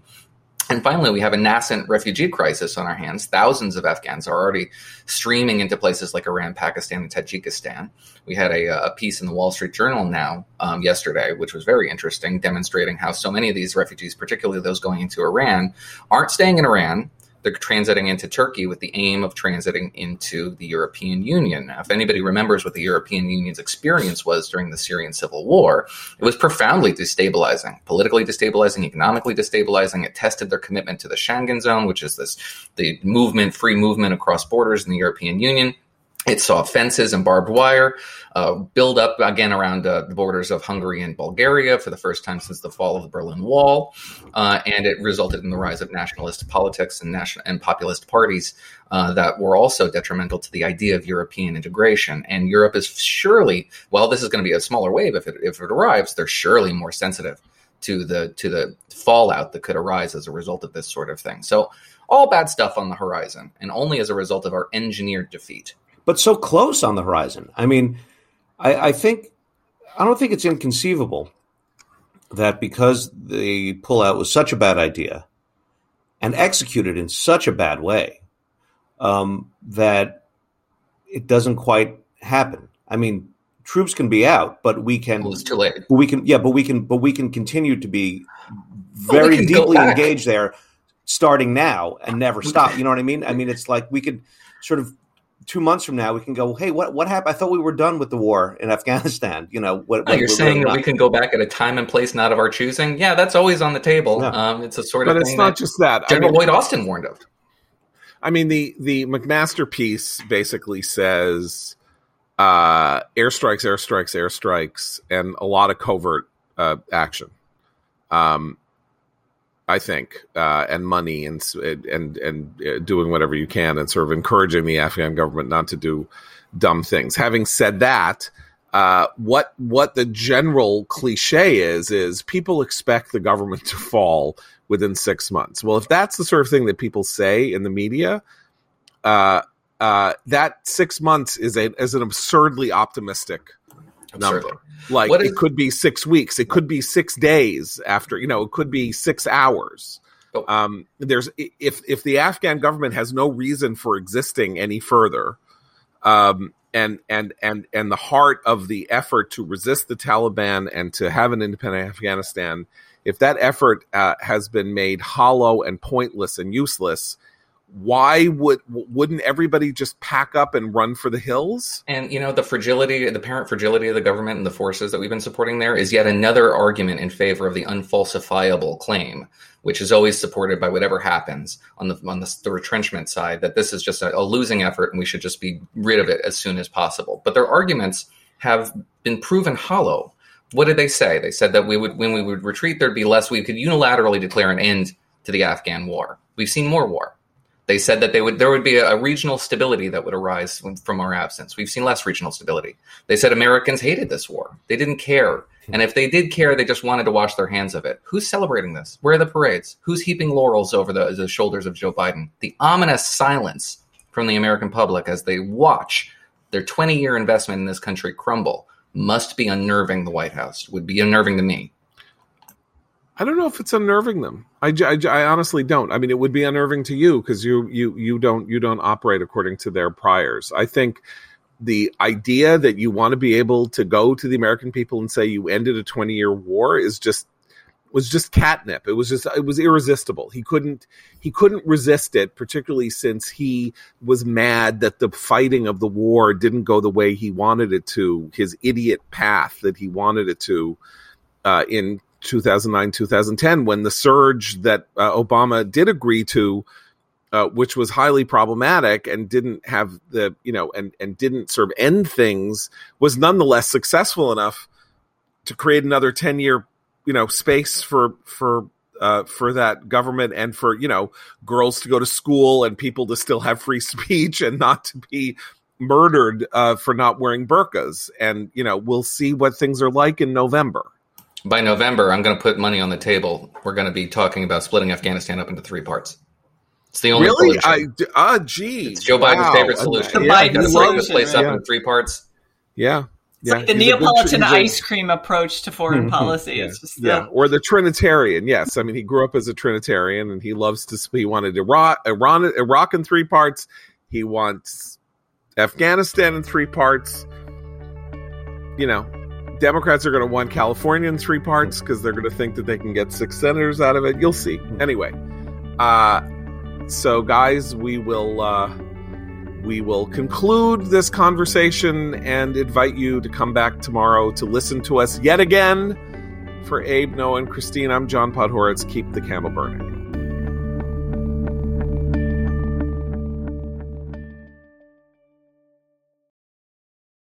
And finally, we have a nascent refugee crisis on our hands. Thousands of Afghans are already streaming into places like Iran, Pakistan, and Tajikistan. We had a, a piece in the Wall Street Journal now um, yesterday, which was very interesting, demonstrating how so many of these refugees, particularly those going into Iran, aren't staying in Iran they're transiting into Turkey with the aim of transiting into the European Union. Now, if anybody remembers what the European Union's experience was during the Syrian civil war, it was profoundly destabilizing, politically destabilizing, economically destabilizing. It tested their commitment to the Schengen zone, which is this the movement, free movement across borders in the European Union. It saw fences and barbed wire uh, build up again around uh, the borders of Hungary and Bulgaria for the first time since the fall of the Berlin Wall, uh, and it resulted in the rise of nationalist politics and national and populist parties uh, that were also detrimental to the idea of European integration. And Europe is surely, well, this is going to be a smaller wave if it if it arrives, they're surely more sensitive to the to the fallout that could arise as a result of this sort of thing. So all bad stuff on the horizon, and only as a result of our engineered defeat but so close on the horizon. I mean, I, I think I don't think it's inconceivable that because the pullout was such a bad idea and executed in such a bad way, um, that it doesn't quite happen. I mean, troops can be out, but we can. Well, it's too late. We can, yeah, but we can, but we can continue to be very well, deeply engaged there, starting now and never stop. You know what I mean? I mean, it's like we could sort of two months from now we can go hey what what happened i thought we were done with the war in afghanistan you know what, oh, you're saying that we can go back at a time and place not of our choosing? Yeah that's always on the table. Yeah. um, it's a sort but of it's not that just that. General I mean, lloyd austin warned of. I mean the the mcmaster piece basically says uh airstrikes airstrikes airstrikes and a lot of covert uh, action. Um I think, uh, and money and and and uh, doing whatever you can and sort of encouraging the Afghan government not to do dumb things. Having said that, uh, what what the general cliche is is people expect the government to fall within six months. Well, if that's the sort of thing that people say in the media, uh, uh, that six months is a is an absurdly optimistic Absurdly. number. Like What is- it could be six weeks, it could be six days after. You know, it could be six hours. But- Um, there's if if the Afghan government has no reason for existing any further, um, and and and and the heart of the effort to resist the Taliban and to have an independent Afghanistan, if that effort uh, has been made hollow and pointless and useless, why would wouldn't everybody just pack up and run for the hills? And you know the fragility, the parent fragility of the government and the forces that we've been supporting there is yet another argument in favor of the unfalsifiable claim, which is always supported by whatever happens on the on the, the retrenchment side that this is just a, a losing effort and we should just be rid of it as soon as possible. But their arguments have been proven hollow. What did they say? They said that we would when we would retreat, there'd be less. We could unilaterally declare an end to the Afghan war. We've seen more war. They said that they would there would be a, regional stability that would arise from, from our absence. We've seen less regional stability. They said Americans hated this war. They didn't care. And if they did care, they just wanted to wash their hands of it. Who's celebrating this? Where are the parades? Who's heaping laurels over the, the shoulders of Joe Biden? The ominous silence from the American public as they watch their 20 year investment in this country crumble must be unnerving the White House, would be unnerving to me. I don't know if it's unnerving them. I I honestly don't. I mean, it would be unnerving to you because you you you don't you don't operate according to their priors. I think the idea that you want to be able to go to the American people and say you ended a twenty year war is just was just catnip. It was just it was irresistible. He couldn't he couldn't resist it, particularly since he was mad that the fighting of the war didn't go the way he wanted it to. His idiot path that he wanted it to uh, in 2009 2010 when the surge that uh, Obama did agree to uh, which was highly problematic and didn't have the you know and and didn't sort of end things was nonetheless successful enough to create another 10 year you know space for for uh, for that government and for you know girls to go to school and people to still have free speech and not to be murdered uh, for not wearing burqas. And you know we'll see what things are like in November By November, I'm going to put money on the table. We're going to be talking about splitting Afghanistan up into three parts. It's the only really? solution. I ah, gee, It's Joe Biden's Wow. favorite solution. The Yeah, Biden to solution, break the place up yeah. into three parts. Yeah, It's yeah. like the He's a good- Neapolitan a- ice cream approach to foreign policy. Yeah, It's just yeah, the- or the Trinitarian. Yes, I mean he grew up as a Trinitarian, and he loves to. He wanted Iraq, Iran, Iraq in three parts. He wants Afghanistan in three parts. You know, Democrats are going to want California in three parts because they're going to think that they can get six senators out of it. You'll see. Anyway, uh, so guys, we will. Uh, we will conclude this conversation and invite you to come back tomorrow to listen to us yet again. For Abe, Noah, and Christine, I'm John Podhoretz. Keep the candle burning.